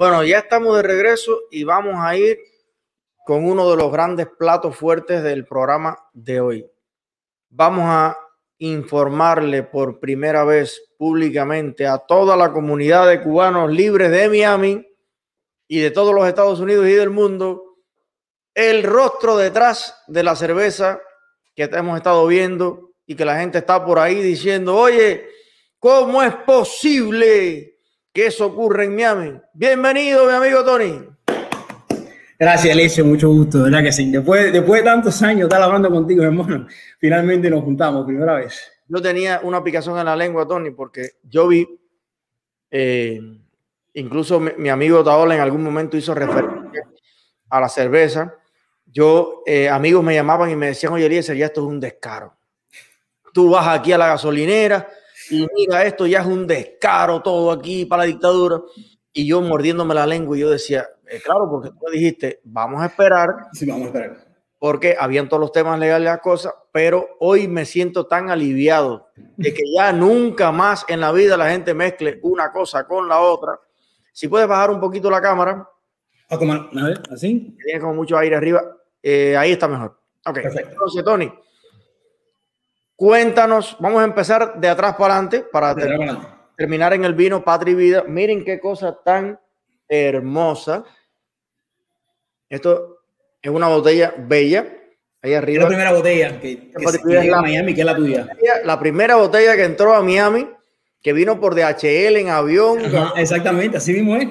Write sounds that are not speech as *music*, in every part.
Bueno, ya estamos de regreso y vamos a ir con uno de los grandes platos fuertes del programa de hoy. Vamos a informarle por primera vez públicamente a toda la comunidad de cubanos libres de Miami y de todos los Estados Unidos y del mundo el rostro detrás de la cerveza que hemos estado viendo y que la gente está por ahí diciendo, oye, ¿cómo es posible que eso ocurra en Miami? Bienvenido, mi amigo Tony. Gracias, Alicia, mucho gusto, ¿verdad que sí? Después, después de tantos años estar hablando contigo, *laughs* hermano, finalmente nos juntamos, primera vez. Yo tenía una picazón en la lengua, Tony, porque yo vi, eh, incluso mi, amigo Taola en algún momento hizo referencia a la cerveza. Yo, eh, amigos me llamaban y me decían, oye, Eliezer, ya esto es un descaro. Tú vas aquí a la gasolinera y mira, esto ya es un descaro todo aquí para la dictadura. Y yo mordiéndome la lengua y yo decía, eh, claro, porque tú dijiste, vamos a esperar. Sí, vamos a esperar. Porque habían todos los temas legales las cosas, pero hoy me siento tan aliviado de que ya nunca más en la vida la gente mezcle una cosa con la otra. Si puedes bajar un poquito la cámara. A, a ver, así. Tiene como mucho aire arriba. Eh, ahí está mejor. Ok. Perfecto. Entonces, Tony, cuéntanos. Vamos a empezar de atrás para adelante para terminar en el vino Patria y Vida. Miren qué cosa tan hermosa. Esto es una botella bella. Ahí Es arriba. la primera botella que, se es la- Miami, que es la tuya. La primera botella que entró a Miami, que vino por DHL en avión. Ajá, exactamente, así mismo es.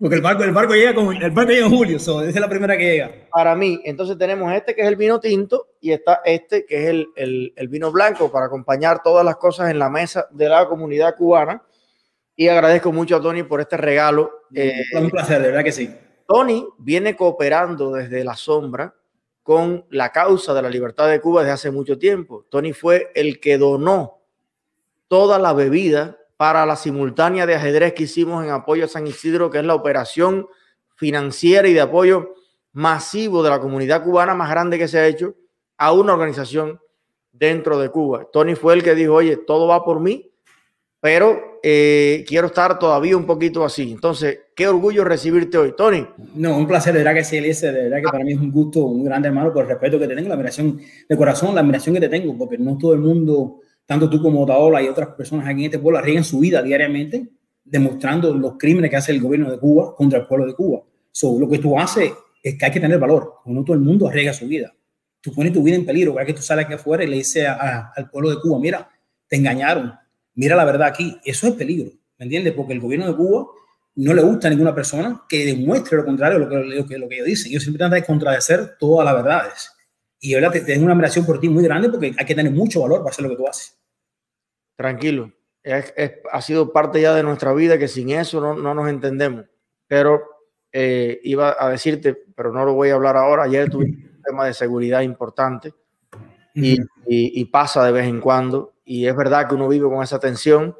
Porque el barco, el barco llega con, el barco llega en julio, so, esa es la primera que llega. Para mí, entonces tenemos este que es el vino tinto y está este que es el, el- el vino blanco para acompañar todas las cosas en la mesa de la comunidad cubana. Y agradezco mucho a Tony por este regalo. Eh, Es un placer, de verdad que sí. Tony viene cooperando desde la sombra con la causa de la libertad de Cuba desde hace mucho tiempo. Tony fue el que donó toda la bebida para la simultánea de ajedrez que hicimos en apoyo a San Isidro, que es la operación financiera y de apoyo masivo de la comunidad cubana más grande que se ha hecho a una organización dentro de Cuba. Tony fue el que dijo, oye, todo va por mí, pero eh, quiero estar todavía un poquito así. Entonces, qué orgullo recibirte hoy, Tony. No, un placer, de verdad que sí, Eliezer, de verdad que para mí es un gusto, un grande hermano, por el respeto que te tengo, la admiración de corazón, la admiración que te tengo, porque no todo el mundo, tanto tú como Taola y otras personas aquí en este pueblo, arriesgan su vida diariamente demostrando los crímenes que hace el gobierno de Cuba contra el pueblo de Cuba. So, lo que tú haces es que hay que tener valor, no todo el mundo arriesga su vida. Tú pones tu vida en peligro, cada que tú sales aquí afuera y le dices a- a- al pueblo de Cuba, mira, te engañaron, mira la verdad aquí, eso es peligro, ¿me entiendes? Porque el gobierno de Cuba no le gusta a ninguna persona que demuestre lo contrario de lo que, lo que, lo que ellos dicen. Ellos siempre tratan de contradecer todas las verdades. Y verdad, te- tengo una admiración por ti muy grande porque hay que tener mucho valor para hacer lo que tú haces. Tranquilo, es- es- ha sido parte ya de nuestra vida que sin eso no, no nos entendemos. Pero eh, iba a decirte, pero no lo voy a hablar ahora. Ayer tuve un tema de seguridad importante y- y pasa de vez en cuando. Y es verdad que uno vive con esa tensión,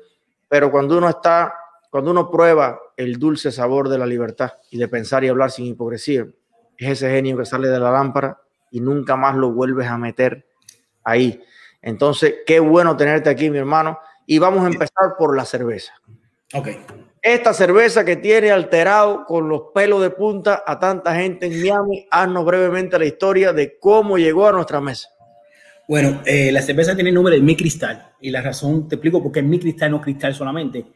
pero cuando uno está, cuando uno prueba el dulce sabor de la libertad y de pensar y hablar sin hipocresía, es ese genio que sale de la lámpara y nunca más lo vuelves a meter ahí. Entonces, qué bueno tenerte aquí, mi hermano. Y vamos a empezar por la cerveza. Ok. Esta cerveza que tiene alterado con los pelos de punta a tanta gente en Miami, haznos brevemente la historia de cómo llegó a nuestra mesa. Bueno, eh, la cerveza tiene el nombre de Mi Cristal y la razón te explico por qué es Mi Cristal, no Cristal solamente.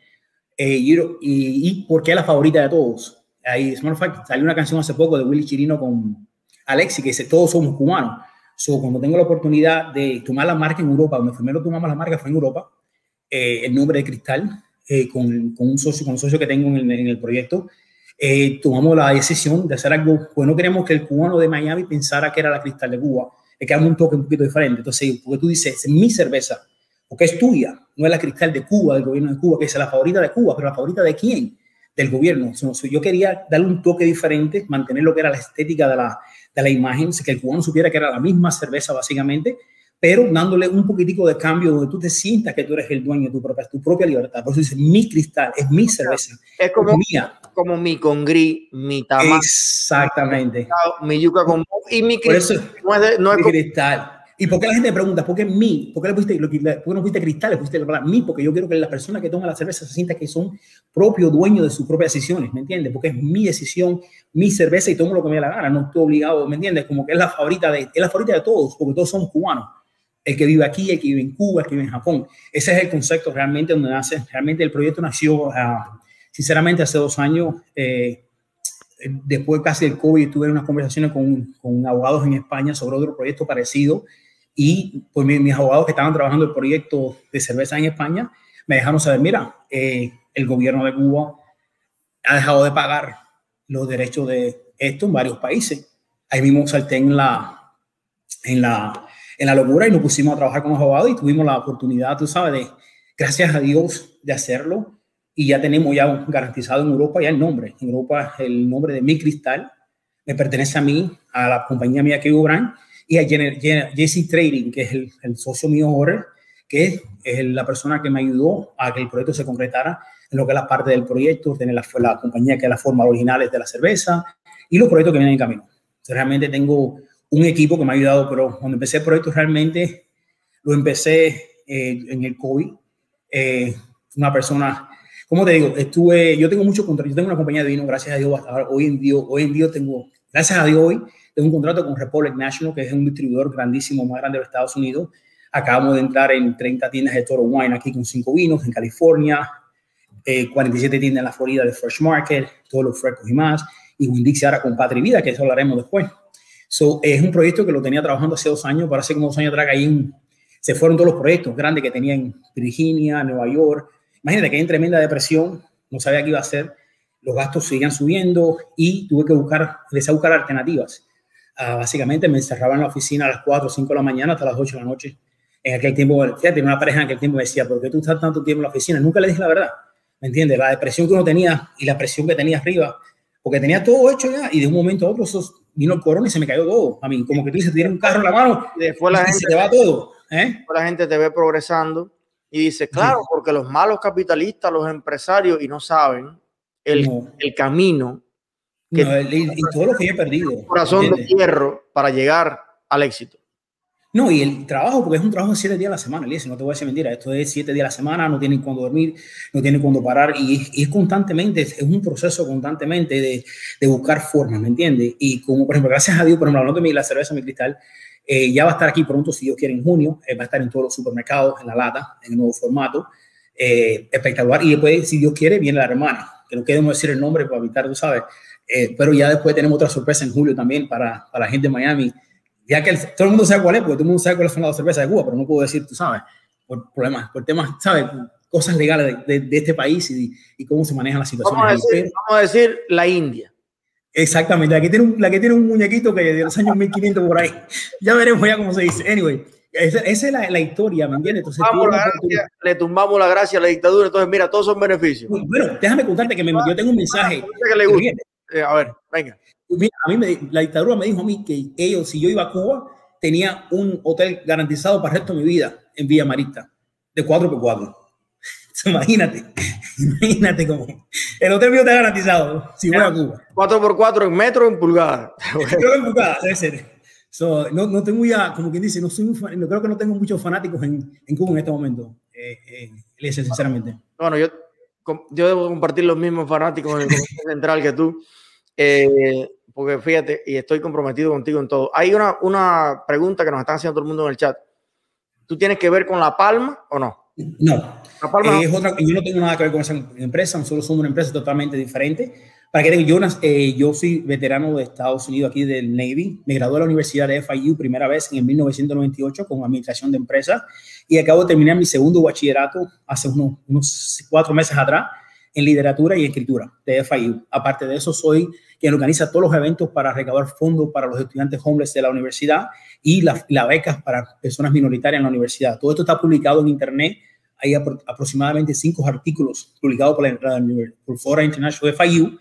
Eh, y, y, y por qué es la favorita de todos. Ahí, fact, salió una canción hace poco de Willy Chirino con Alexi que dice: Todos somos cubanos. So, cuando tengo la oportunidad de tomar la marca en Europa, donde primero tomamos la marca fue en Europa, eh, el nombre de Cristal, eh, con, con, un socio, con un socio que tengo en el, en el proyecto, eh, tomamos la decisión de hacer algo, pues no queremos que el cubano de Miami pensara que era la Cristal de Cuba, le quedamos un toque un poquito diferente. Entonces, porque tú dices, es mi cerveza, porque es tuya, no es la Cristal de Cuba, del gobierno de Cuba, que es la favorita de Cuba, pero la favorita de quién? Del gobierno. So, so, yo quería darle un toque diferente, mantener lo que era la estética de la, de la imagen, que el cubano supiera que era la misma cerveza básicamente, pero dándole un poquitico de cambio donde tú te sientas que tú eres el dueño de tu propia, tu propia libertad. Por eso dice mi cristal, es mi cerveza, Es como, es mía. como mi congrí, mi tamaño, Exactamente. mi yuca con y mi Por cristal. eso, No es, de- no es mi cristal. ¿Y por qué la gente me pregunta, por qué mí? ¿Por qué, le pusiste, por qué no pusiste cristal? Le pusiste la palabra mí, porque yo quiero que las personas que toman la cerveza se sientan que son propios dueños de sus propias decisiones, ¿me entiendes? Porque es mi decisión, mi cerveza y tomo lo que me dé la gana, no estoy obligado, ¿me entiendes? Como que es la favorita de, es la favorita de todos, porque todos somos cubanos. El que vive aquí, el que vive en Cuba, el que vive en Japón. Ese es el concepto realmente donde nace. Realmente el proyecto nació, uh, sinceramente, hace dos años. Eh, después casi del COVID tuve unas conversaciones con, con, abogados en España sobre otro proyecto parecido y pues mis, abogados que estaban trabajando el proyecto de cerveza en España me dejaron saber, mira, eh, el gobierno de Cuba ha dejado de pagar los derechos de esto en varios países. Ahí mismo salté en la, en la, en la locura y nos pusimos a trabajar con los abogados y tuvimos la oportunidad, tú sabes, de, gracias a Dios, de hacerlo y ya tenemos ya garantizado en Europa ya el nombre. En Europa el nombre de Mi Cristal me pertenece a mí, a la compañía mía que Brand y a Jesse Trading, que es el, socio mío ahora, que es, la persona que me ayudó a que el proyecto se concretara en lo que es la parte del proyecto, tener la, la compañía que es la forma original de la cerveza y los proyectos que vienen en camino. realmente tengo un equipo que me ha ayudado, pero cuando empecé el proyecto realmente lo empecé eh, en el COVID. Eh, una persona como te digo, estuve, yo tengo mucho contrato, yo tengo una compañía de vino, gracias a Dios, hoy en día, hoy en día tengo, gracias a Dios hoy, tengo un contrato con Republic National, que es un distribuidor grandísimo, más grande de los Estados Unidos. Acabamos de entrar en 30 tiendas de Toro Wine aquí con 5 vinos, en California, 47 eh, tiendas en la Florida de Fresh Market, todos los frescos y más, y Winn-Dixie ahora con Patria Vida, que eso hablaremos después. So, es un proyecto que lo tenía trabajando hace dos años, para hace como dos años atrás, ahí se fueron todos los proyectos grandes que tenía en Virginia, Nueva York, Imagínate que hay tremenda depresión, no sabía qué iba a hacer, los gastos seguían subiendo y tuve que buscar, empecé a buscar alternativas. Uh, básicamente me encerraba en la oficina a las 4 o 5 de la mañana hasta las 8 de la noche. En aquel tiempo, fíjate, una pareja en aquel tiempo me decía, ¿por qué tú estás tanto tiempo en la oficina? Nunca le dije la verdad, ¿me entiendes? La depresión que uno tenía y la presión que tenía arriba, porque tenía todo hecho ya y de un momento a otro vino el corona y se me cayó todo. A mí, como que tú dices, tienes un carro en la mano después la gente, se te va todo. ¿eh? La gente te ve progresando y dice, claro, porque los malos capitalistas, los empresarios, y no saben el, el camino. Que y, todo lo que he perdido. corazón de hierro para llegar al éxito. No, y el trabajo, porque es un trabajo de siete días a la semana, Elise, no te voy a decir mentira, esto es siete días a la semana, no tienen cuándo dormir, no tienen cuándo parar, y es, constantemente, es un proceso constantemente de, de buscar formas, ¿me entiendes? Y como, por ejemplo, gracias a Dios, por ejemplo, hablando de mi, la cerveza, mi cristal, eh, ya va a estar aquí pronto, si Dios quiere, en junio. Eh, va a estar en todos los supermercados, en la lata, en el nuevo formato. Eh, espectacular. Y después, si Dios quiere, viene la hermana, que no queremos decir el nombre para evitar, tú sabes. pero ya después tenemos otra sorpresa en julio también para, para la gente de Miami. Ya que todo el mundo sabe cuál es, porque todo el mundo sabe cuáles son las cervezas de Cuba, pero no puedo decir, tú sabes, por problemas, por temas, ¿sabes? Cosas legales de, de, este país y, y, cómo se manejan las situaciones. Vamos a decir, vamos a decir la India. Exactamente, la que tiene un, la que tiene un muñequito que de los años 1500 por ahí. *laughs* Ya veremos ya cómo se dice. Anyway, esa, es la, la, historia, ¿me entiendes? Entonces, le tumbamos la gracia a la dictadura, entonces mira, todos son beneficios. Bueno, déjame contarte que me, yo tengo un mensaje. Que le gusta. Eh, a ver, venga. Mira, a mí me, la dictadura me dijo a mí que ellos, si yo iba a Cuba, tenía un hotel garantizado para el resto de mi vida en Villa Marita, de 4x4. *laughs* Imagínate, *laughs* imagínate cómo. El hotel mío está garantizado si voy a Cuba. 4x4 en metro en pulgadas. *laughs* en debe ser. So, no, no, tengo ya, como quien dice, no soy un fan, no, creo que no tengo muchos fanáticos en, en Cuba en este momento, eh, eh, sinceramente. Bueno, yo, yo debo compartir los mismos fanáticos en el *laughs* central que tú, eh, porque fíjate, y estoy comprometido contigo en todo. Hay una, una pregunta que nos están haciendo todo el mundo en el chat. ¿Tú tienes que ver con La Palma o no? No, eh, es otra, yo no tengo nada que ver con esa empresa, nosotros somos una empresa totalmente diferente. Para que yo, eh, yo soy veterano de Estados Unidos aquí del Navy, me gradué de la Universidad de FIU primera vez en 1998 con Administración de Empresas y acabo de terminar mi segundo bachillerato hace unos, unos cuatro meses atrás en literatura y escritura de FIU. Aparte de eso, soy quien organiza todos los eventos para recaudar fondos para los estudiantes homeless de la universidad y las la becas para personas minoritarias en la universidad. Todo esto está publicado en Internet. Hay aproximadamente cinco artículos publicados por la, por Fora International FIU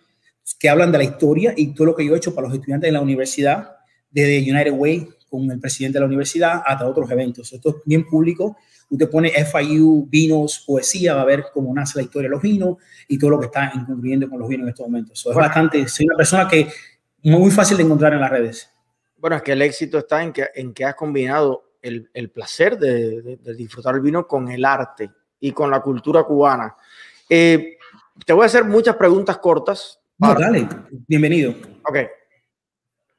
que hablan de la historia y todo lo que yo he hecho para los estudiantes de la universidad, desde United Way con el presidente de la universidad hasta otros eventos. Esto es bien público Usted pone FIU, vinos, poesía, va a ver cómo nace la historia de los vinos y todo lo que está incluyendo con los vinos en estos momentos. es bastante, soy una persona que muy fácil de encontrar en las redes. Bueno, es que el éxito está en que, en que has combinado el, el placer de, de, de, disfrutar el vino con el arte y con la cultura cubana. Eh, te voy a hacer muchas preguntas cortas. No, dale, bienvenido. Ok.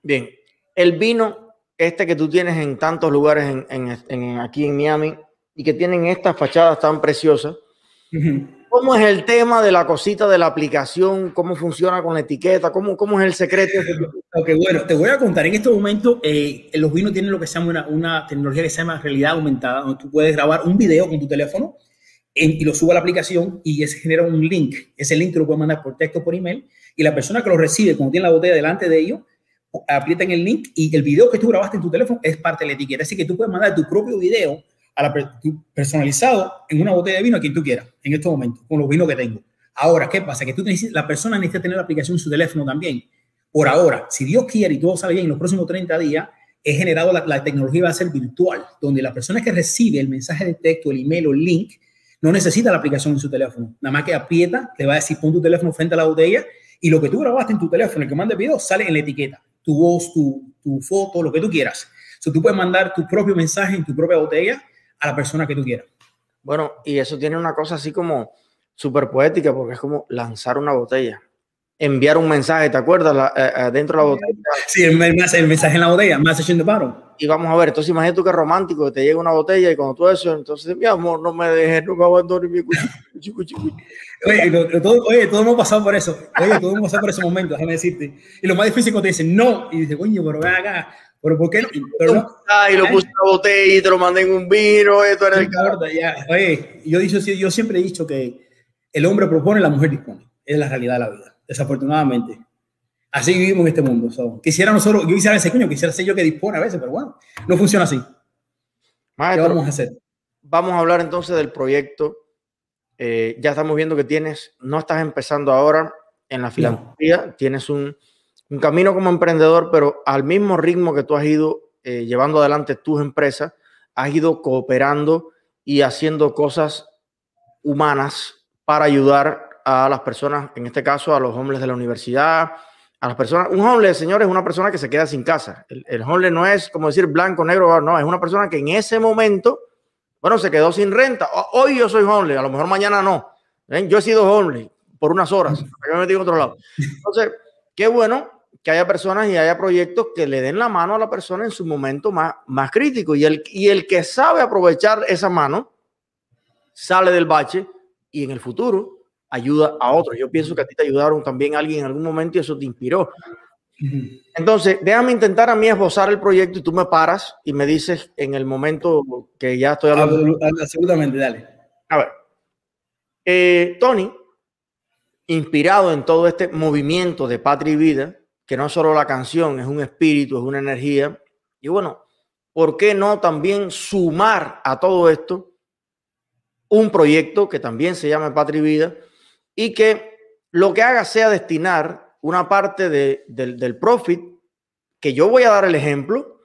Bien, el vino, este que tú tienes en tantos lugares en, en, en aquí en Miami y que tienen estas fachadas tan preciosas, uh -huh. ¿cómo es el tema de la cosita de la aplicación? ¿Cómo funciona con la etiqueta? ¿Cómo, cómo es el secreto? Ok, bueno, te voy a contar. En este momento, eh, los vinos tienen lo que se llama una, una, tecnología que se llama realidad aumentada, donde tú puedes grabar un video con tu teléfono en, y lo sube a la aplicación y ese genera un link. Ese link te lo puedes mandar por texto o por email y la persona que lo recibe, cuando tiene la botella delante de ellos, aprietan el link y el video que tú grabaste en tu teléfono es parte de la etiqueta. Así que tú puedes mandar tu propio video a la, personalizado en una botella de vino a quien tú quieras en este momento, con los vinos que tengo. Ahora, ¿qué pasa? Que tú la persona necesita tener la aplicación en su teléfono también. Por ahora, si Dios quiere y todo sale bien, en los próximos 30 días, he generado la, la tecnología va a ser virtual, donde la persona que recibe el mensaje de texto, el email o el link, no necesita la aplicación en su teléfono. Nada más que aprieta, le va a decir pon tu teléfono frente a la botella y lo que tú grabaste en tu teléfono, el que manda el video, sale en la etiqueta. Tu voz, tu, tu foto, lo que tú quieras. So, tú puedes mandar tu propio mensaje en tu propia botella a la persona que tú quieras. Bueno, y eso tiene una cosa así como súper poética porque es como lanzar una botella, enviar un mensaje, ¿te acuerdas? La, eh, dentro de la botella. Sí, el, el, mensaje en la botella, message in the bottle. Y vamos a ver, entonces imagínate tú que romántico, que te llega una botella y cuando tú eso, entonces, mi amor, no me dejes, no me abandones mi cuchillo. Oye, lo, todo, oye, todos hemos pasado por eso. Oye, todos hemos pasado por ese momento, déjame decirte. Y lo más difícil es cuando te dicen no, y dices, coño, pero ven acá, pero ¿por qué no? Pero no. y lo puse en la botella y te lo mandé en un vino, esto era el ya. Oye, yo, dicho, yo siempre he dicho que el hombre propone, la mujer dispone. Es la realidad de la vida, desafortunadamente. Así vivimos en este mundo. So, quisiera nosotros, yo quisiera ese coño, quisiera ser yo que dispone a veces, pero bueno, no funciona así. Maestro, ¿Qué vamos a hacer? Vamos a hablar entonces del proyecto. Eh, ya estamos viendo que tienes, no estás empezando ahora en la filantropía, no. tienes un, un, camino como emprendedor, pero al mismo ritmo que tú has ido eh, llevando adelante tus empresas, has ido cooperando y haciendo cosas humanas para ayudar a las personas, en este caso a los hombres de la universidad, a las personas. Un homeless, señores, es una persona que se queda sin casa. El, el homeless no es como decir blanco, negro, no, es una persona que en ese momento, bueno, se quedó sin renta. Hoy yo soy homeless, a lo mejor mañana no. ¿Ven? Yo he sido homeless por unas horas, *laughs* me digo otro lado. Entonces, qué bueno que haya personas y haya proyectos que le den la mano a la persona en su momento más, más crítico. Y el, y el que sabe aprovechar esa mano sale del bache y en el futuro ayuda a otros. Yo pienso que a ti te ayudaron también alguien en algún momento y eso te inspiró. Entonces, déjame intentar a mí esbozar el proyecto y tú me paras y me dices en el momento que ya estoy hablando. Absolutamente, dale. A ver, eh, Tony, inspirado en todo este movimiento de patria y vida, que no es solo la canción, es un espíritu, es una energía. Y bueno, ¿por qué no también sumar a todo esto un proyecto que también se llama Patria y Vida y que lo que haga sea destinar una parte de, de, del profit, que yo voy a dar el ejemplo,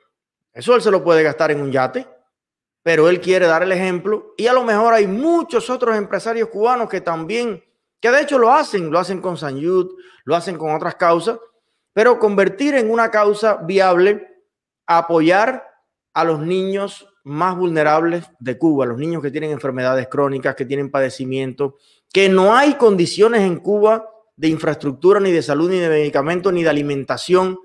eso él se lo puede gastar en un yate, pero él quiere dar el ejemplo y a lo mejor hay muchos otros empresarios cubanos que también, que de hecho lo hacen, lo hacen con San Yud, lo hacen con otras causas, pero convertir en una causa viable, apoyar a los niños más vulnerables de Cuba, los niños que tienen enfermedades crónicas, que tienen padecimientos, que no hay condiciones en Cuba de infraestructura, ni de salud, ni de medicamentos, ni de alimentación,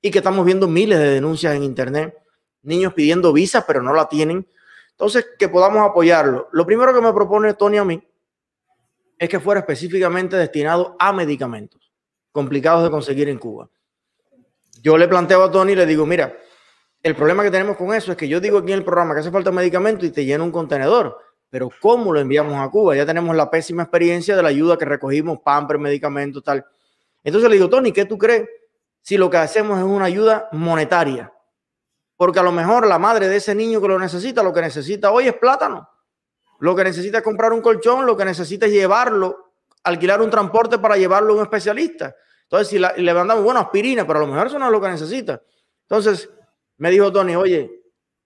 y que estamos viendo miles de denuncias en Internet, niños pidiendo visas, pero no la tienen. Entonces, que podamos apoyarlo. Lo primero que me propone Tony a mí es que fuera específicamente destinado a medicamentos complicados de conseguir en Cuba. Yo le planteo a Tony y le digo, mira, el problema que tenemos con eso es que yo digo aquí en el programa que hace falta medicamento y te llena un contenedor, pero ¿cómo lo enviamos a Cuba? Ya tenemos la pésima experiencia de la ayuda que recogimos, pamper, medicamentos, tal. Entonces le digo, Tony, ¿qué tú crees si lo que hacemos es una ayuda monetaria? Porque a lo mejor la madre de ese niño que lo necesita, lo que necesita hoy es plátano. Lo que necesita es comprar un colchón, lo que necesita es llevarlo, alquilar un transporte para llevarlo a un especialista. Entonces, si le mandamos, bueno, aspirina, pero a lo mejor eso no es lo que necesita. Entonces, me dijo Tony, oye,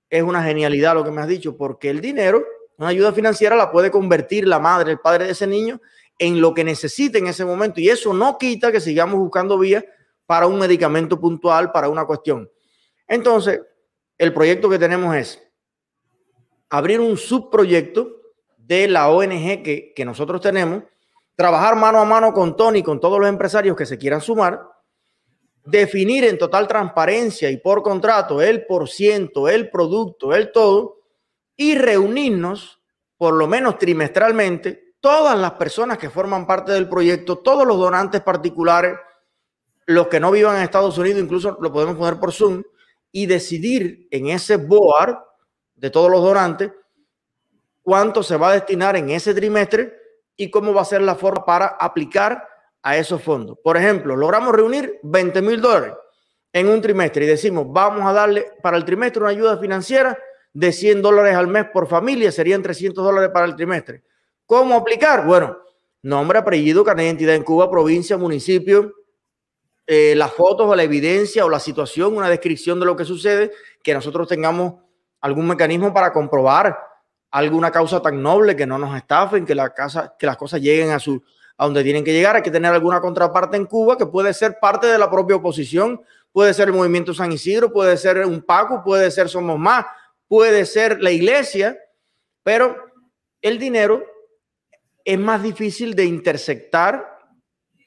es una genialidad lo que me has dicho, porque el dinero, una ayuda financiera, la puede convertir la madre, el padre de ese niño en lo que necesite en ese momento. Y eso no quita que sigamos buscando vías para un medicamento puntual, para una cuestión. Entonces, el proyecto que tenemos es abrir un subproyecto de la ONG que, que nosotros tenemos, trabajar mano a mano con Tony, con todos los empresarios que se quieran sumar, definir en total transparencia y por contrato el por ciento, el producto, el todo, y reunirnos por lo menos trimestralmente todas las personas que forman parte del proyecto, todos los donantes particulares, los que no vivan en Estados Unidos, incluso lo podemos poner por Zoom, y decidir en ese board de todos los donantes cuánto se va a destinar en ese trimestre y cómo va a ser la forma para aplicar a esos fondos. Por ejemplo, logramos reunir 20 mil dólares en un trimestre y decimos, vamos a darle para el trimestre una ayuda financiera de 100 dólares al mes por familia, serían 300 dólares para el trimestre. ¿Cómo aplicar? Bueno, nombre, apellido, carnet de identidad en Cuba, provincia, municipio, eh, las fotos o la evidencia o la situación, una descripción de lo que sucede, que nosotros tengamos algún mecanismo para comprobar alguna causa tan noble que no nos estafen, que, las cosas lleguen a su, a donde tienen que llegar. Hay que tener alguna contraparte en Cuba que puede ser parte de la propia oposición, puede ser el movimiento San Isidro, puede ser un Paco, puede ser Somos Más, puede ser la iglesia, pero el dinero es más difícil de intersectar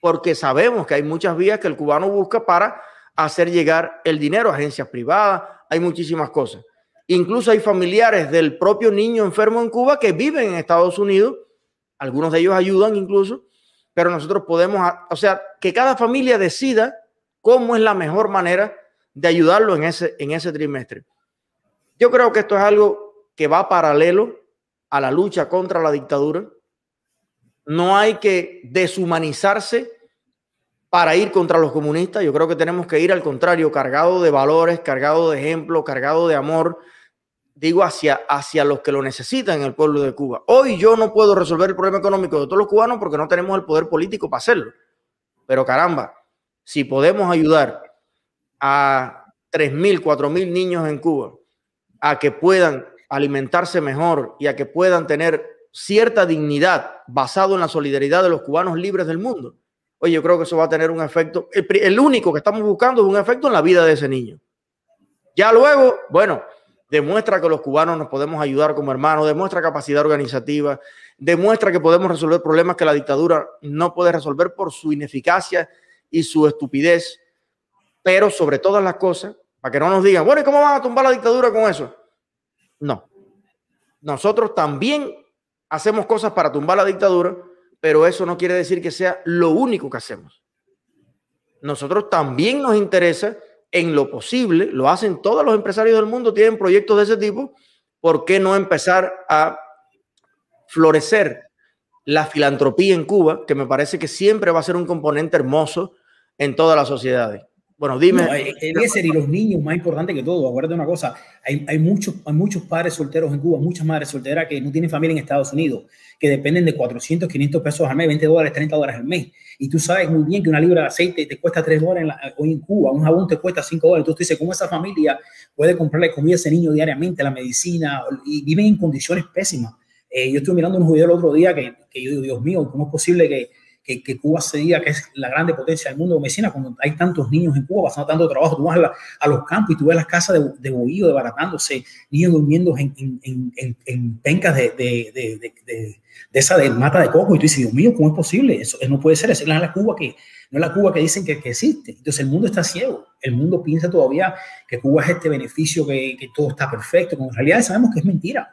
porque sabemos que hay muchas vías que el cubano busca para hacer llegar el dinero, agencias privadas, hay muchísimas cosas. Incluso hay familiares del propio niño enfermo en Cuba que viven en Estados Unidos, algunos de ellos ayudan incluso, pero nosotros podemos, o sea, que cada familia decida cómo es la mejor manera de ayudarlo en ese, en ese trimestre. Yo creo que esto es algo que va paralelo a la lucha contra la dictadura. No hay que deshumanizarse para ir contra los comunistas. Yo creo que tenemos que ir al contrario, cargado de valores, cargado de ejemplo, cargado de amor, digo, hacia, hacia los que lo necesitan en el pueblo de Cuba. Hoy yo no puedo resolver el problema económico de todos los cubanos porque no tenemos el poder político para hacerlo. Pero caramba, si podemos ayudar a 3.000, 4.000 niños en Cuba a que puedan alimentarse mejor y a que puedan tener cierta dignidad basado en la solidaridad de los cubanos libres del mundo. Oye, yo creo que eso va a tener un efecto. El, el único que estamos buscando es un efecto en la vida de ese niño. Ya luego, bueno, demuestra que los cubanos nos podemos ayudar como hermanos, demuestra capacidad organizativa, demuestra que podemos resolver problemas que la dictadura no puede resolver por su ineficacia y su estupidez, pero sobre todas las cosas, para que no nos digan, bueno, ¿y cómo van a tumbar la dictadura con eso? No. Nosotros también hacemos cosas para tumbar la dictadura, pero eso no quiere decir que sea lo único que hacemos. Nosotros también nos interesa en lo posible, lo hacen todos los empresarios del mundo, tienen proyectos de ese tipo, ¿por qué no empezar a florecer la filantropía en Cuba, que me parece que siempre va a ser un componente hermoso en todas las sociedades? Bueno, dime. No, y los niños, más importante que todo, acuérdate una cosa, hay, hay, muchos, hay muchos padres solteros en Cuba, muchas madres solteras que no tienen familia en Estados Unidos, que dependen de 400, 500 pesos al mes, 20 dólares, 30 dólares al mes. Y tú sabes muy bien que una libra de aceite te cuesta 3 dólares hoy en Cuba, un jabón te cuesta 5 dólares. Entonces tú dices, ¿cómo esa familia puede comprarle comida a ese niño diariamente, la medicina? Y viven en condiciones pésimas. Eh, yo estuve mirando unos videos el otro día que, que yo digo, Dios mío, ¿cómo es posible que que, Cuba se diga que es la grande potencia del mundo de medicina, cuando hay tantos niños en Cuba pasando tanto trabajo, tú vas a, los campos y tú ves las casas de, de bohío, niños durmiendo en, en, en, en pencas de, de, de, esa de mata de coco, y tú dices, Dios mío, ¿cómo es posible? Eso no puede ser, esa es la Cuba que, no es la Cuba que dicen que, que, existe. Entonces el mundo está ciego, el mundo piensa todavía que Cuba es este beneficio, que, que todo está perfecto, cuando en realidad sabemos que es mentira.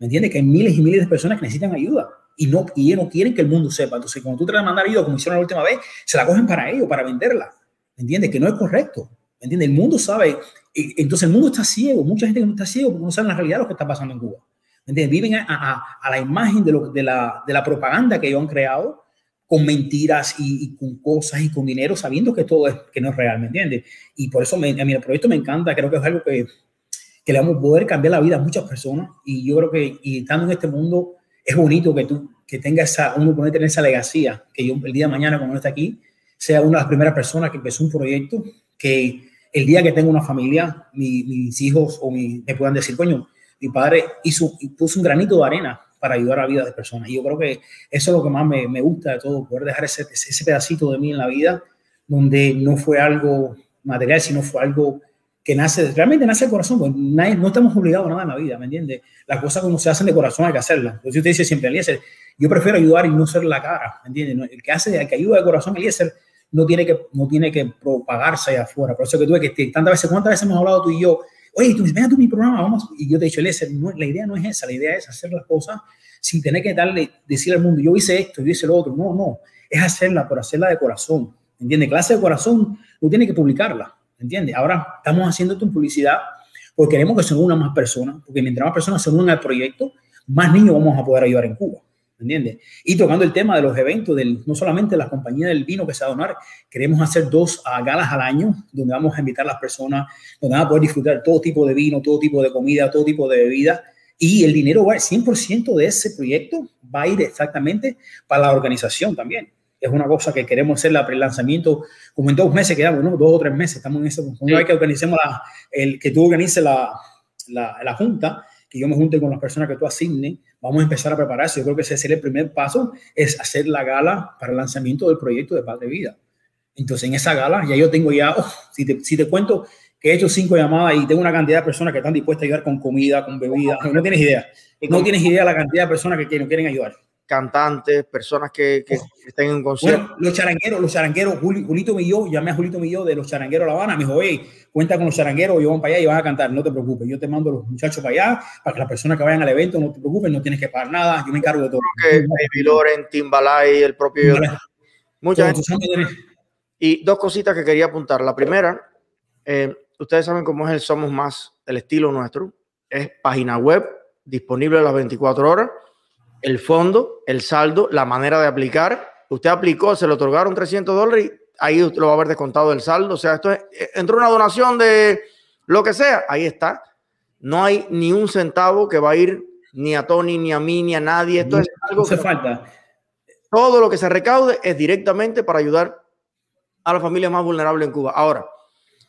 ¿Me entiendes? Que hay miles y miles de personas que necesitan ayuda y no, y ellos no quieren que el mundo sepa. Entonces, cuando tú te la mandas ayuda, como hicieron la última vez, se la cogen para ellos, para venderla. ¿Me entiendes? Que no es correcto. ¿Me entiendes? El mundo sabe. Entonces, el mundo está ciego. Mucha gente no está ciego porque no sabe la realidad de lo que está pasando en Cuba. ¿Me entiendes? Viven a, a, a la imagen de, lo, de, la, de la propaganda que ellos han creado con mentiras y, y, con cosas y con dinero, sabiendo que todo es, que no es real, ¿me entiendes? Y por eso me, a mí el proyecto me encanta, creo que es algo que, que le vamos a poder cambiar la vida a muchas personas y yo creo que y estando en este mundo es bonito que tú que tenga esa, uno puede tener esa legacía, que yo el día de mañana cuando no esté aquí, sea una de las primeras personas que empezó un proyecto, que el día que tenga una familia, mis hijos o mi, me puedan decir, coño, mi padre hizo, puso un granito de arena para ayudar a la vida de personas. Y yo creo que eso es lo que más me, me gusta de todo, poder dejar ese, ese, pedacito de mí en la vida, donde no fue algo material, sino fue algo que nace, realmente nace del corazón, pues no estamos obligados a nada en la vida, ¿me entiendes? Las cosas como se hacen de corazón hay que hacerlas. Entonces usted dice siempre, Eliezer, yo prefiero ayudar y no ser la cara, ¿me entiendes? El que hace, el que ayuda de corazón, Eliezer, no tiene que, no tiene que propagarse allá afuera. Por eso que tuve que, tantas veces, ¿cuántas veces hemos hablado tú y yo? Oye, tú venga tú mi programa, vamos. Y yo te he dicho, Eliezer, la idea no es esa, la idea es hacer las cosas sin tener que darle, decirle al mundo, yo hice esto, yo hice lo otro. No, no, es hacerla por hacerla de corazón, ¿entiendes? Clase de corazón, no tiene que publicarla ¿entiendes? Ahora estamos haciendo en publicidad porque queremos que se unan más personas, porque mientras más personas se unan al proyecto, más niños vamos a poder ayudar en Cuba. ¿Entiendes? Y tocando el tema de los eventos, del, no solamente la compañía del vino que se va a donar, queremos hacer dos uh, galas al año donde vamos a invitar a las personas, donde van a poder disfrutar todo tipo de vino, todo tipo de comida, todo tipo de bebida. Y el dinero va, 100% de ese proyecto va a ir exactamente para la organización también es una cosa que queremos hacer la pre-lanzamiento, como en dos meses quedamos, ¿no? Dos o tres meses, estamos en eso. Una vez que organicemos la, el, que tú organices la, la, la, junta, que yo me junte con las personas que tú asignes, vamos a empezar a prepararse. Yo creo que ese es el primer paso, es hacer la gala para el lanzamiento del proyecto de Padre Vida. Entonces, en esa gala, ya yo tengo ya, oh, si, te, si te cuento que he hecho cinco llamadas y tengo una cantidad de personas que están dispuestas a ayudar con comida, con bebida, no, tienes idea. No tienes idea de la cantidad de personas que, que nos quieren ayudar cantantes, personas que, que estén en concierto. Bueno, los charangueros, los charangueros, Julito Milló, llamé a Julito Milló de los charangueros La Habana, me dijo, hey, cuenta con los charangueros, ellos van para allá y van a cantar, no te preocupes, yo te mando a los muchachos para allá, para que las personas que vayan al evento no te preocupes, no tienes que pagar nada, yo me encargo de todo. Que Baby Loren, Timbalay, el propio... Mucha Y dos cositas que quería apuntar. La primera, eh, ustedes saben cómo es el Somos Más, el estilo nuestro, es página web disponible a las 24 horas el fondo, el saldo, la manera de aplicar. Usted aplicó, se le otorgaron 300 dólares y ahí lo va a haber descontado del saldo. O sea, esto es, eh, entró una donación de lo que sea, ahí está. No hay ni un centavo que va a ir ni a Tony, ni a mí, ni a nadie. Esto es algo que falta. Todo lo que se recaude es directamente para ayudar a la familia más vulnerable en Cuba. Ahora,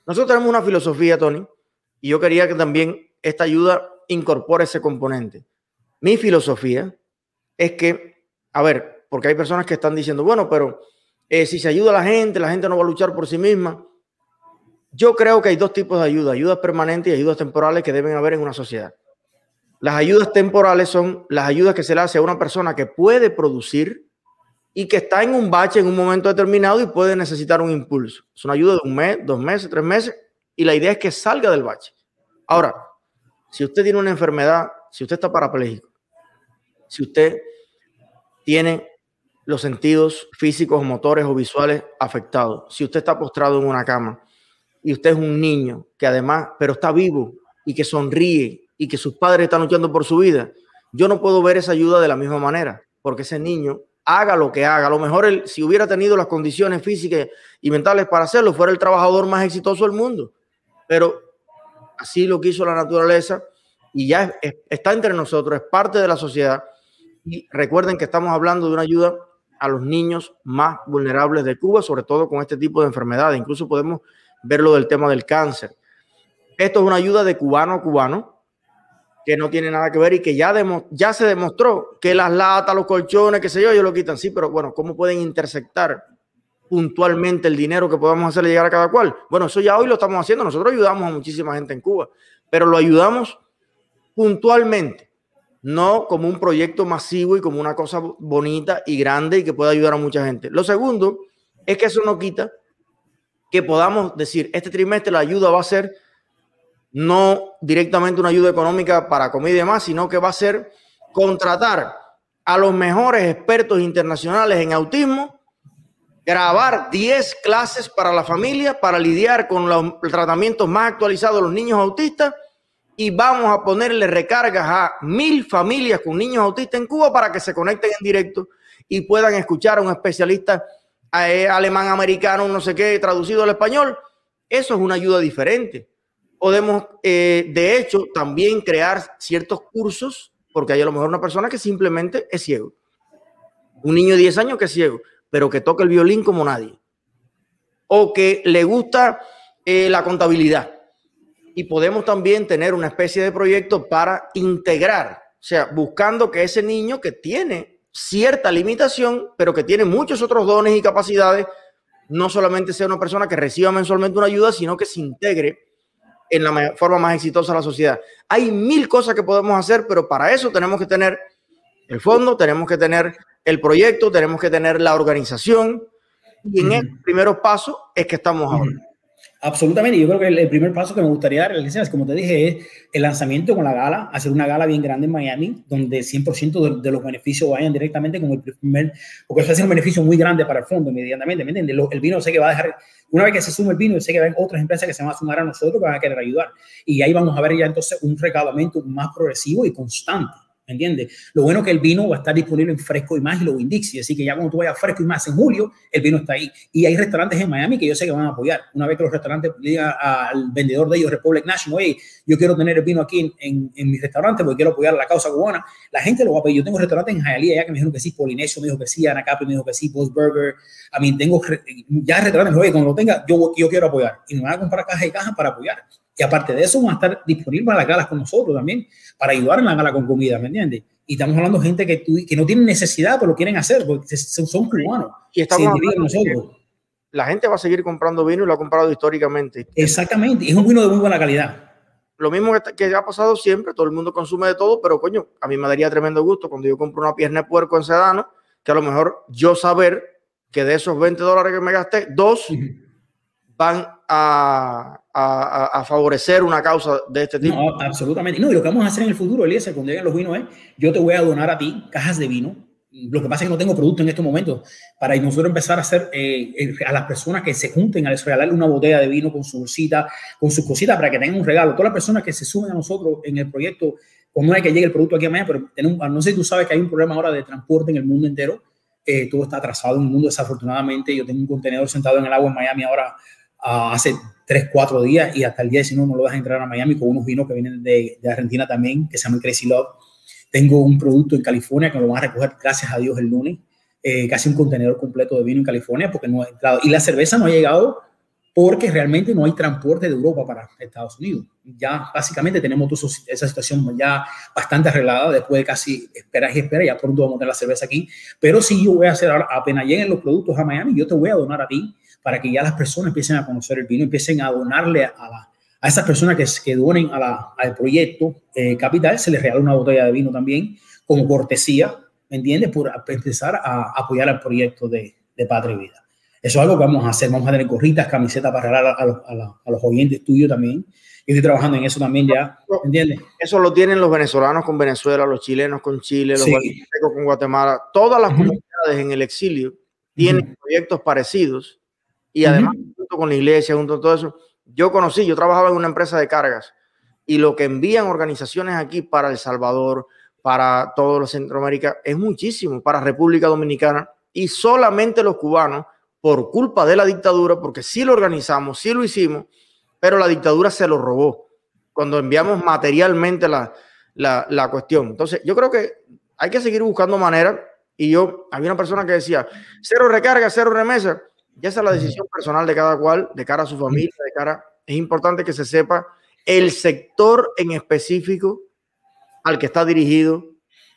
nosotros tenemos una filosofía, Tony, y yo quería que también esta ayuda incorpore ese componente. Mi filosofía es que, a ver, porque hay personas que están diciendo, bueno, pero eh, si se ayuda a la gente, la gente no va a luchar por sí misma. Yo creo que hay dos tipos de ayuda, ayudas permanentes y ayudas temporales que deben haber en una sociedad. Las ayudas temporales son las ayudas que se le hace a una persona que puede producir y que está en un bache en un momento determinado y puede necesitar un impulso. Es una ayuda de un mes, dos meses, tres meses y la idea es que salga del bache. Ahora, si usted tiene una enfermedad, si usted está parapléjico, si usted tiene los sentidos físicos, motores o visuales afectados, si usted está postrado en una cama y usted es un niño que además, pero está vivo y que sonríe y que sus padres están luchando por su vida, yo no puedo ver esa ayuda de la misma manera, porque ese niño haga lo que haga, a lo mejor él, si hubiera tenido las condiciones físicas y mentales para hacerlo, fuera el trabajador más exitoso del mundo. Pero así lo quiso la naturaleza y ya está entre nosotros, es parte de la sociedad y recuerden que estamos hablando de una ayuda a los niños más vulnerables de Cuba, sobre todo con este tipo de enfermedades. Incluso podemos verlo del tema del cáncer. Esto es una ayuda de cubano a cubano que no tiene nada que ver y que ya, se demostró que las latas, los colchones, qué sé yo, ellos lo quitan. Sí, pero bueno, ¿cómo pueden intersectar puntualmente el dinero que podamos hacerle llegar a cada cual? Bueno, eso ya hoy lo estamos haciendo. Nosotros ayudamos a muchísima gente en Cuba, pero lo ayudamos puntualmente no como un proyecto masivo y como una cosa bonita y grande y que pueda ayudar a mucha gente. Lo segundo es que eso no quita que podamos decir, este trimestre la ayuda va a ser no directamente una ayuda económica para comida y demás, sino que va a ser contratar a los mejores expertos internacionales en autismo, grabar 10 clases para la familia para lidiar con los tratamientos más actualizados de los niños autistas y vamos a ponerle recargas a mil familias con niños autistas en Cuba para que se conecten en directo y puedan escuchar a un especialista eh, alemán, americano, no sé qué, traducido al español. Eso es una ayuda diferente. Podemos, eh, de hecho, también crear ciertos cursos, porque hay a lo mejor una persona que simplemente es ciego. Un niño de 10 años que es ciego, pero que toca el violín como nadie. O que le gusta eh, la contabilidad y podemos también tener una especie de proyecto para integrar, o sea, buscando que ese niño que tiene cierta limitación, pero que tiene muchos otros dones y capacidades, no solamente sea una persona que reciba mensualmente una ayuda, sino que se integre en la forma más exitosa de la sociedad. Hay mil cosas que podemos hacer, pero para eso tenemos que tener el fondo, tenemos que tener el proyecto, tenemos que tener la organización. Y en el primer paso es que estamos ahora. Absolutamente. Yo creo que el, primer paso que me gustaría realizar, como te dije, es el lanzamiento con la gala, hacer una gala bien grande en Miami, donde 100% de, los beneficios vayan directamente con el primer, porque eso hace un beneficio muy grande para el fondo inmediatamente, ¿me entiendes? el vino sé que va a dejar, una vez que se sume el vino, sé que van otras empresas que se van a sumar a nosotros que van a querer ayudar. Y ahí vamos a ver ya entonces un recaudamiento más progresivo y constante. ¿Me entiendes? Lo bueno es que el vino va a estar disponible en fresco y más y lo Winn-Dixie, así que ya cuando tú vayas fresco y más en julio, el vino está ahí. Y hay restaurantes en Miami que yo sé que van a apoyar. Una vez que los restaurantes digan al vendedor de ellos, Republic National, oye, yo quiero tener el vino aquí en, en, mi restaurante porque quiero apoyar la causa cubana, la gente lo va a pedir. Yo tengo restaurantes en Hialeah ya que me dijeron que sí, Polinesio me dijo que sí, Anacapri me dijo que sí, Post Burger. A mí tengo ya restaurantes, oye, cuando lo tenga, yo, yo quiero apoyar. Y me van a comprar caja y caja para apoyar. Y aparte de eso, van a estar disponibles para las galas con nosotros también, para ayudar en la gala con comida, ¿me entiendes? Y estamos hablando de gente que, que no tienen necesidad, pero lo quieren hacer, porque son cubanos. Y estamos nosotros. La gente va a seguir comprando vino y lo ha comprado históricamente. Exactamente, es un vino de muy buena calidad. Lo mismo que, que ha pasado siempre, todo el mundo consume de todo, pero coño, a mí me daría tremendo gusto cuando yo compro una pierna de puerco en sedano, que a lo mejor yo saber que de esos 20 dólares que me gasté, dos van a, a, favorecer una causa de este tipo. No, absolutamente. No, y lo que vamos a hacer en el futuro, Eliezer, cuando lleguen los vinos es, yo te voy a donar a ti cajas de vino. Lo que pasa es que no tengo producto en estos momentos para nosotros empezar a hacer eh, eh, a las personas que se junten a regalarle una botella de vino con su bolsita, con sus cositas para que tengan un regalo. Todas las personas que se sumen a nosotros en el proyecto, como no hay que llegue el producto aquí a Miami, pero tenemos, no sé si tú sabes que hay un problema ahora de transporte en el mundo entero. Eh, todo está atrasado en el mundo, desafortunadamente. Yo tengo un contenedor sentado en el agua en Miami ahora hace 3, 4 días y hasta el día 19 no lo a entrar a Miami con unos vinos que vienen de, Argentina también, que se llaman Crazy Love. Tengo un producto en California que lo van a recoger, gracias a Dios, el lunes. Eh, casi un contenedor completo de vino en California porque no ha entrado. Y la cerveza no ha llegado porque realmente no hay transporte de Europa para Estados Unidos. Ya básicamente tenemos esa situación ya bastante arreglada después de casi esperar y esperar, ya pronto vamos a tener la cerveza aquí, pero sí yo voy a hacer ahora, apenas lleguen los productos a Miami, yo te voy a donar a ti para que ya las personas empiecen a conocer el vino, empiecen a donarle a, la, a esas personas que, que donen a la, al proyecto eh, Capital, se les regala una botella de vino también como cortesía, ¿me entiendes? Por empezar a apoyar al proyecto de, de Padre Vida. Eso es algo que vamos a hacer. Vamos a tener gorritas, camisetas para regalar a, los, a, los oyentes tuyos también. Yo estoy trabajando en eso también ya, ¿entiendes? Eso lo tienen los venezolanos con Venezuela, los chilenos con Chile, los guatemaltecos con Guatemala. Todas las comunidades en el exilio tienen proyectos parecidos y además, junto con la iglesia, junto con todo eso, yo conocí, yo trabajaba en una empresa de cargas y lo que envían organizaciones aquí para El Salvador, para todo los Centroamérica, es muchísimo, para República Dominicana y solamente los cubanos, por culpa de la dictadura, porque sí lo organizamos, sí lo hicimos, pero la dictadura se lo robó cuando enviamos materialmente la, la, la cuestión. Entonces, yo creo que hay que seguir buscando maneras. Y yo, había una persona que decía, cero recarga, cero remesa ya esa es la decisión personal de cada cual, de cara a su familia, de cara. Es importante que se sepa el sector en específico al que está dirigido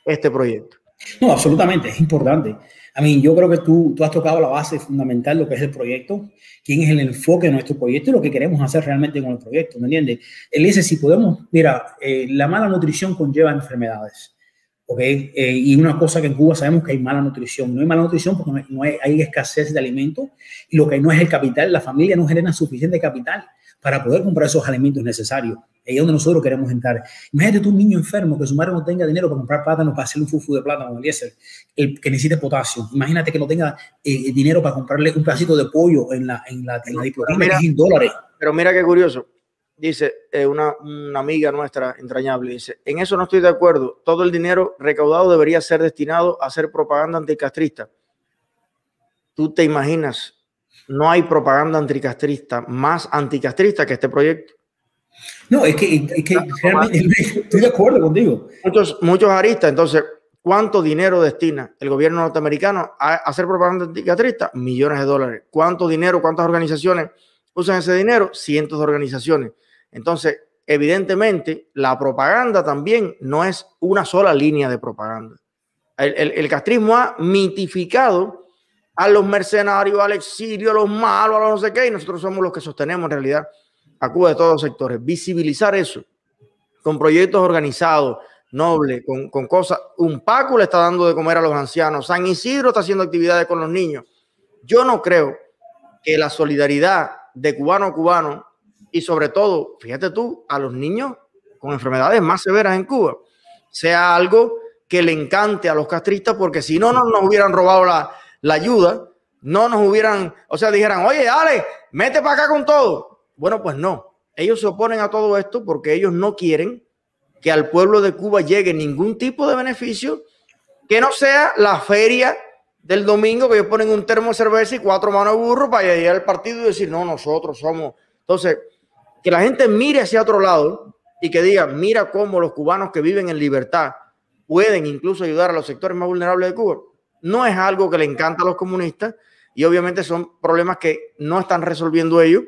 este proyecto. No, absolutamente, es importante. A mí, yo creo que tú, tú has tocado la base fundamental de lo que es el proyecto, quién es el enfoque de nuestro proyecto y lo que queremos hacer realmente con el proyecto, ¿me entiendes? Él dice, si podemos, mira, eh, la mala nutrición conlleva enfermedades. ¿Ok? Eh, y una cosa que en Cuba sabemos que hay mala nutrición. No hay mala nutrición porque no hay, hay, escasez de alimentos y lo que no es el capital, la familia no genera suficiente capital para poder comprar esos alimentos necesarios. Ahí es donde nosotros queremos entrar. Imagínate tú un niño enfermo que su madre no tenga dinero para comprar plátano para hacerle un fufu de plátano, el que necesite potasio. Imagínate que no tenga eh, dinero para comprarle un pedacito de pollo en la, en la, en la, en dólares. Pero mira qué curioso dice eh, una, amiga nuestra entrañable, dice, en eso no estoy de acuerdo, todo el dinero recaudado debería ser destinado a hacer propaganda anticastrista. Tú te imaginas, no hay propaganda anticastrista más anticastrista que este proyecto. No, es que, realmente *laughs* estoy de acuerdo contigo. Muchos, muchos aristas, entonces, ¿cuánto dinero destina el gobierno norteamericano a hacer propaganda anticastrista? Millones de dólares. ¿Cuánto dinero, cuántas organizaciones usan ese dinero? Cientos de organizaciones. Entonces, evidentemente, la propaganda también no es una sola línea de propaganda. El, castrismo ha mitificado a los mercenarios, al exilio, a los malos, a los no sé qué, y nosotros somos los que sostenemos en realidad a Cuba de todos los sectores. Visibilizar eso con proyectos organizados, nobles, con, con cosas. Un Paco le está dando de comer a los ancianos. San Isidro está haciendo actividades con los niños. Yo no creo que la solidaridad de cubano a cubano y sobre todo, fíjate tú, a los niños con enfermedades más severas en Cuba, sea algo que le encante a los castristas, porque si no, no nos hubieran robado la, la ayuda, no nos hubieran, o sea, dijeran, oye, dale, mete para acá con todo. Bueno, pues no. Ellos se oponen a todo esto porque ellos no quieren que al pueblo de Cuba llegue ningún tipo de beneficio que no sea la feria del domingo que ellos ponen un termo de cerveza y cuatro manos de burro para ir al partido y decir, no, nosotros somos. Entonces, que la gente mire hacia otro lado y que diga, mira cómo los cubanos que viven en libertad pueden incluso ayudar a los sectores más vulnerables de Cuba. No es algo que le encanta a los comunistas y obviamente son problemas que no están resolviendo ellos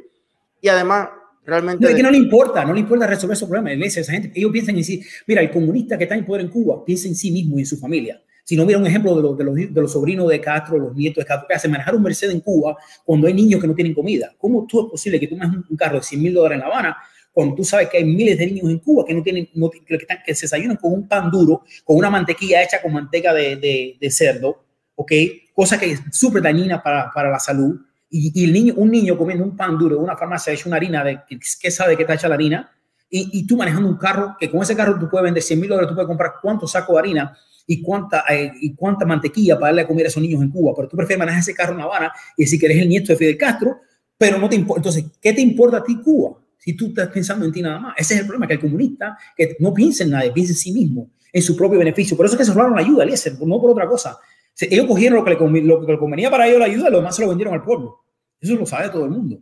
y además realmente... No, es que no le importa, no le importa resolver esos problemas. Esa gente, ellos piensan en sí, mira, el comunista que está en poder en Cuba piensa en sí mismo y en su familia. Si no hubiera un ejemplo de los, sobrinos de Castro, los nietos de Castro, que hacen manejar un Mercedes en Cuba cuando hay niños que no tienen comida. ¿Cómo tú es posible que tú manejes un carro de 100 mil dólares en La Habana cuando tú sabes que hay miles de niños en Cuba que no tienen, no, que, están, que se desayunan con un pan duro, con una mantequilla hecha con manteca de, cerdo, ¿ok? Cosa que es súper dañina para, la salud. Y, y, niño, un niño comiendo un pan duro de una farmacia hecha una harina de que sabe que está hecha la harina, y, y, tú manejando un carro que con ese carro tú puedes vender 100 mil dólares, tú puedes comprar cuántos sacos de harina y cuánta, eh, y cuánta mantequilla para darle a comer a esos niños en Cuba, pero tú prefieres manejar ese carro en La Habana y decir que eres el nieto de Fidel Castro, pero no te importa. Entonces, ¿qué te importa a ti Cuba? Si tú estás pensando en ti nada más. Ese es el problema, que el comunista que no piensa en nadie, piensa en sí mismo, en su propio beneficio. Por eso es que se robaron la ayuda, Eliezer, no por otra cosa. Ellos cogieron lo que, le, lo que le convenía para ellos la ayuda lo demás se lo vendieron al pueblo. Eso lo sabe todo el mundo.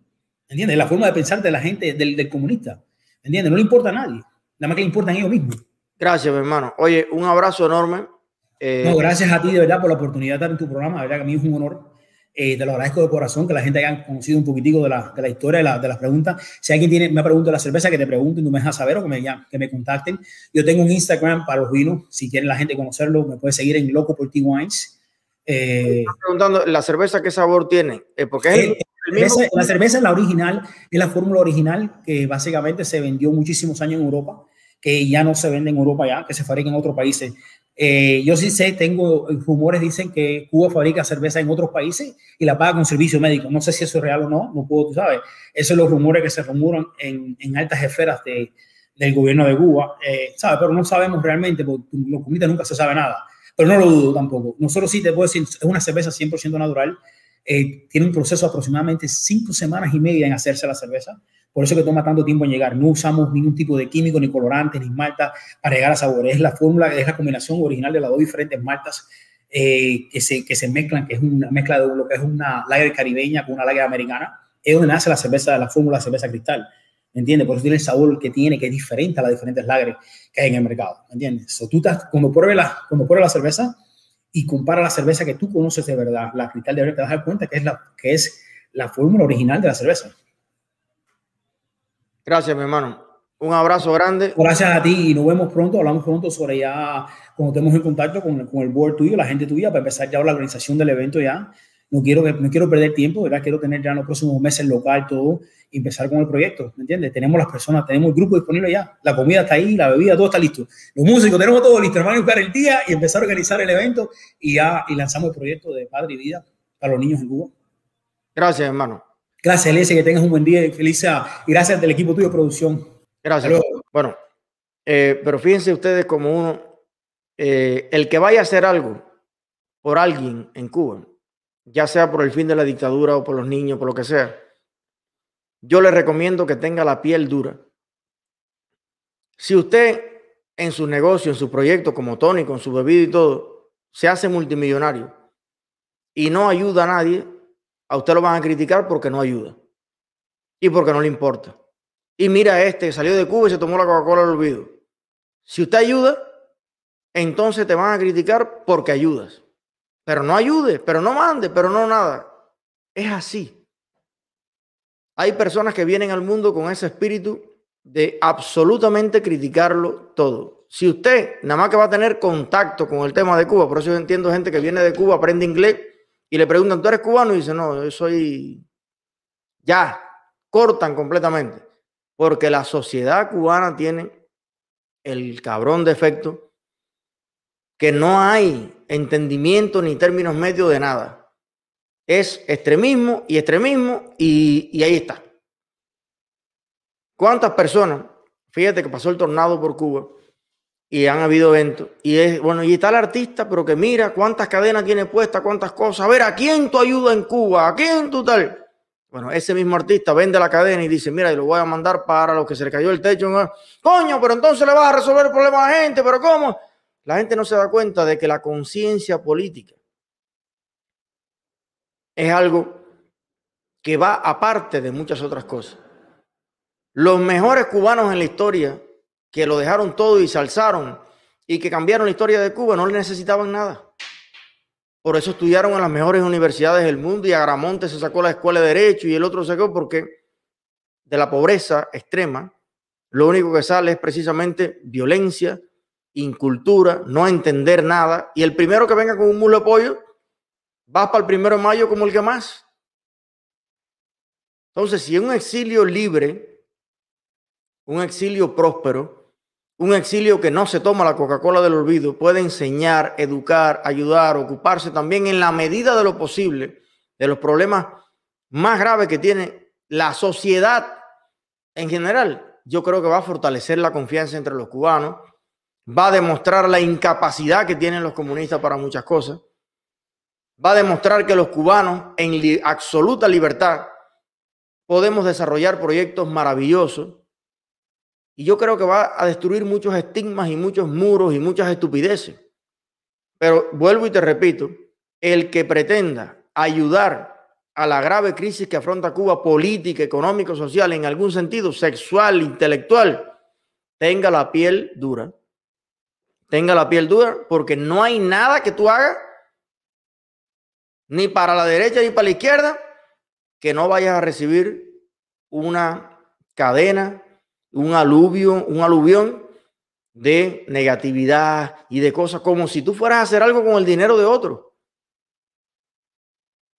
¿Entiendes? La forma de pensar de la gente, del, del comunista. ¿Entiendes? No le importa a nadie. Nada más que le importan ellos mismos. Gracias, mi hermano. Oye, un abrazo enorme. Eh, no, gracias a ti de verdad por la oportunidad de estar en tu programa. De verdad que a mí es un honor. Eh, te lo agradezco de corazón que la gente haya conocido un poquitico de la, de la historia, de, la, de, las preguntas. Si alguien tiene, me pregunta la cerveza, que te pregunten, tú me dejas saber o que me, ya, que me contacten. Yo tengo un Instagram para los vinos. Si quieren la gente conocerlo, me puede seguir en Loco por T Wines. Eh, preguntando, ¿la cerveza qué sabor tiene? Eh, porque es el, el mismo... la cerveza es la original, es la fórmula original que básicamente se vendió muchísimos años en Europa, que ya no se vende en Europa ya, que se fabrica en otros países. Eh, yo sí sé, tengo rumores, dicen que Cuba fabrica cerveza en otros países y la paga con servicio médico. No sé si eso es real o no, no puedo, tú sabes. Esos son los rumores que se rumoran en, en altas esferas de, del gobierno de Cuba, eh, ¿sabes? Pero no sabemos realmente, porque los comités nunca se sabe nada. Pero no lo dudo tampoco. Nosotros sí te puedo decir, es una cerveza 100% natural. Eh, tiene un proceso aproximadamente cinco semanas y media en hacerse la cerveza. Por eso que toma tanto tiempo en llegar. No usamos ningún tipo de químico, ni colorante, ni malta para llegar a sabor. Es la fórmula, es la combinación original de las dos diferentes maltas eh, que, se, que se mezclan, que es una mezcla de lo que es una lager caribeña con una lager americana. Es donde nace la cerveza, la fórmula de cerveza cristal. ¿Entiendes? Por eso tiene el sabor que tiene, que es diferente a las diferentes lagres que hay en el mercado. ¿Entiendes? So, tú estás, cuando pruebes la, cuando pruebes la cerveza y compara la cerveza que tú conoces de verdad, la cristal de verdad, te vas a dar cuenta que es la, que es la fórmula original de la cerveza. Gracias, mi hermano. Un abrazo grande. Gracias a ti y nos vemos pronto. Hablamos pronto sobre ya, cuando estemos en contacto con, con el board tuyo, la gente tuya, para empezar ya la organización del evento ya. No quiero, no quiero perder tiempo, ¿verdad? Quiero tener ya en los próximos meses local todo y empezar con el proyecto, ¿me entiendes? Tenemos las personas, tenemos el grupo disponible ya, la comida está ahí, la bebida, todo está listo. Los músicos, tenemos todo listo, hermano, buscar el día y empezar a organizar el evento y ya y lanzamos el proyecto de Padre y Vida para los niños en Cuba. Gracias, hermano. Gracias, Elise, que tengas un buen día y feliz y gracias del equipo tuyo de producción. Gracias. Bueno, eh, pero fíjense ustedes como uno, eh, el que vaya a hacer algo por alguien en Cuba, ya sea por el fin de la dictadura o por los niños, por lo que sea, yo le recomiendo que tenga la piel dura. Si usted en su negocio, en su proyecto, como Tony, con su bebida y todo, se hace multimillonario y no ayuda a nadie, a usted lo van a criticar porque no ayuda y porque no le importa. Y mira este, salió de Cuba y se tomó la Coca-Cola al olvido. Si usted ayuda, entonces te van a criticar porque ayudas. Pero no ayude, pero no mande, pero no nada. Es así. Hay personas que vienen al mundo con ese espíritu de absolutamente criticarlo todo. Si usted nada más que va a tener contacto con el tema de Cuba, por eso yo entiendo gente que viene de Cuba, aprende inglés y le preguntan, ¿tú eres cubano? Y dice, no, yo soy... Ya, cortan completamente. porque la sociedad cubana tiene el cabrón defecto que no hay entendimiento ni términos medios de nada. Es extremismo y extremismo y, ahí está. ¿Cuántas personas? Fíjate que pasó el tornado por Cuba y han habido eventos. Y es, bueno, y está el artista, pero que mira cuántas cadenas tiene puestas, cuántas cosas. A ver, ¿a quién tú ayudas en Cuba? ¿A quién tú tal? Bueno, ese mismo artista vende la cadena y dice, mira, y lo voy a mandar para los que se le cayó el techo. Coño, pero entonces le vas a resolver el problema a la gente, pero ¿cómo? La gente no se da cuenta de que la conciencia política es algo que va aparte de muchas otras cosas. Los mejores cubanos en la historia que lo dejaron todo y se alzaron y que cambiaron la historia de Cuba, no le necesitaban nada. Por eso estudiaron en las mejores universidades del mundo y Agramonte se sacó la escuela de Derecho y el otro sacó porque de la pobreza extrema, lo único que sale es precisamente violencia, incultura, no entender nada. Y el primero que venga con un mulo de pollo, va para el primero de mayo como el que más. Entonces, si un exilio libre, un exilio próspero, un exilio que no se toma la Coca-Cola del olvido puede enseñar, educar, ayudar, ocuparse también en la medida de lo posible de los problemas más graves que tiene la sociedad en general. Yo creo que va a fortalecer la confianza entre los cubanos, va a demostrar la incapacidad que tienen los comunistas para muchas cosas, va a demostrar que los cubanos en absoluta libertad podemos desarrollar proyectos maravillosos y yo creo que va a destruir muchos estigmas y muchos muros y muchas estupideces. Pero vuelvo y te repito, el que pretenda ayudar a la grave crisis que afronta Cuba, política, económico, social, en algún sentido, sexual, intelectual, tenga la piel dura. Tenga la piel dura porque no hay nada que tú hagas, ni para la derecha ni para la izquierda, que no vayas a recibir una cadena un aluvio, un aluvión de negatividad y de cosas como si tú fueras a hacer algo con el dinero de otro.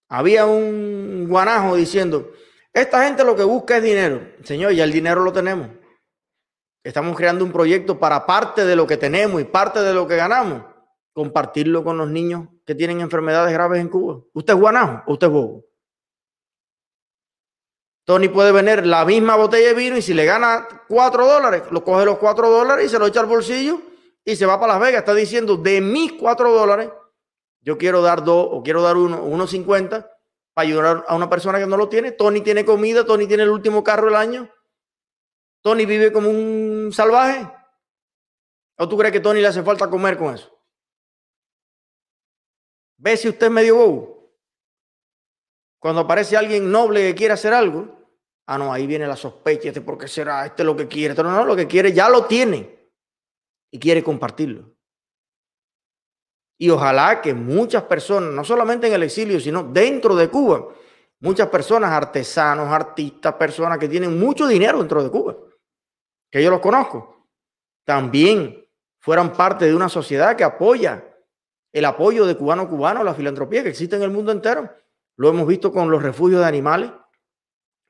Había un guanajo diciendo, esta gente lo que busca es dinero. Señor, ya el dinero lo tenemos. Estamos creando un proyecto para parte de lo que tenemos y parte de lo que ganamos, compartirlo con los niños que tienen enfermedades graves en Cuba. ¿Usted es guanajo o usted es bobo? Tony puede vender la misma botella de vino y si le gana cuatro dólares, lo coge los cuatro dólares y se lo echa al bolsillo y se va para Las Vegas. Está diciendo, de mis cuatro dólares, yo quiero dar dos o quiero dar uno, uno cincuenta para ayudar a una persona que no lo tiene. Tony tiene comida, Tony tiene el último carro del año. Tony vive como un salvaje. ¿O tú crees que Tony le hace falta comer con eso? Ve si usted es medio bobo. Cuando aparece alguien noble que quiere hacer algo, Ah, no, ahí viene la sospecha, este por qué será, este lo que quiere, este no, no, lo que quiere ya lo tiene y quiere compartirlo. Y ojalá que muchas personas, no solamente en el exilio, sino dentro de Cuba, muchas personas, artesanos, artistas, personas que tienen mucho dinero dentro de Cuba, que yo los conozco, también fueran parte de una sociedad que apoya el apoyo de cubano cubano, la filantropía que existe en el mundo entero. Lo hemos visto con los refugios de animales,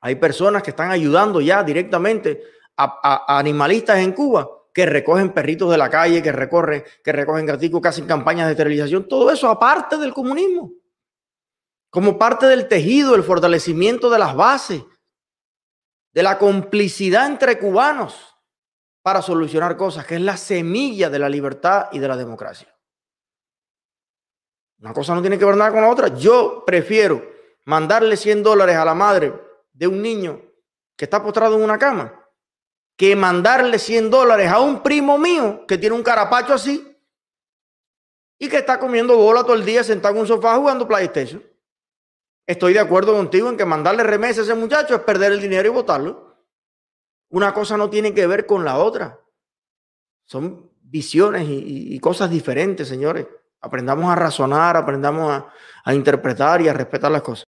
hay personas que están ayudando ya directamente a, animalistas en Cuba que recogen perritos de la calle, que recorren, que recogen graticos, que hacen campañas de esterilización. Todo eso aparte del comunismo. Como parte del tejido, el fortalecimiento de las bases, de la complicidad entre cubanos para solucionar cosas, que es la semilla de la libertad y de la democracia. Una cosa no tiene que ver nada con la otra. Yo prefiero mandarle 100 dólares a la madre de un niño que está postrado en una cama que mandarle 100 dólares a un primo mío que tiene un carapacho así y que está comiendo bola todo el día sentado en un sofá jugando PlayStation. Estoy de acuerdo contigo en que mandarle remesa a ese muchacho es perder el dinero y botarlo. Una cosa no tiene que ver con la otra. Son visiones y, cosas diferentes, señores. Aprendamos a razonar, aprendamos a interpretar y a respetar las cosas.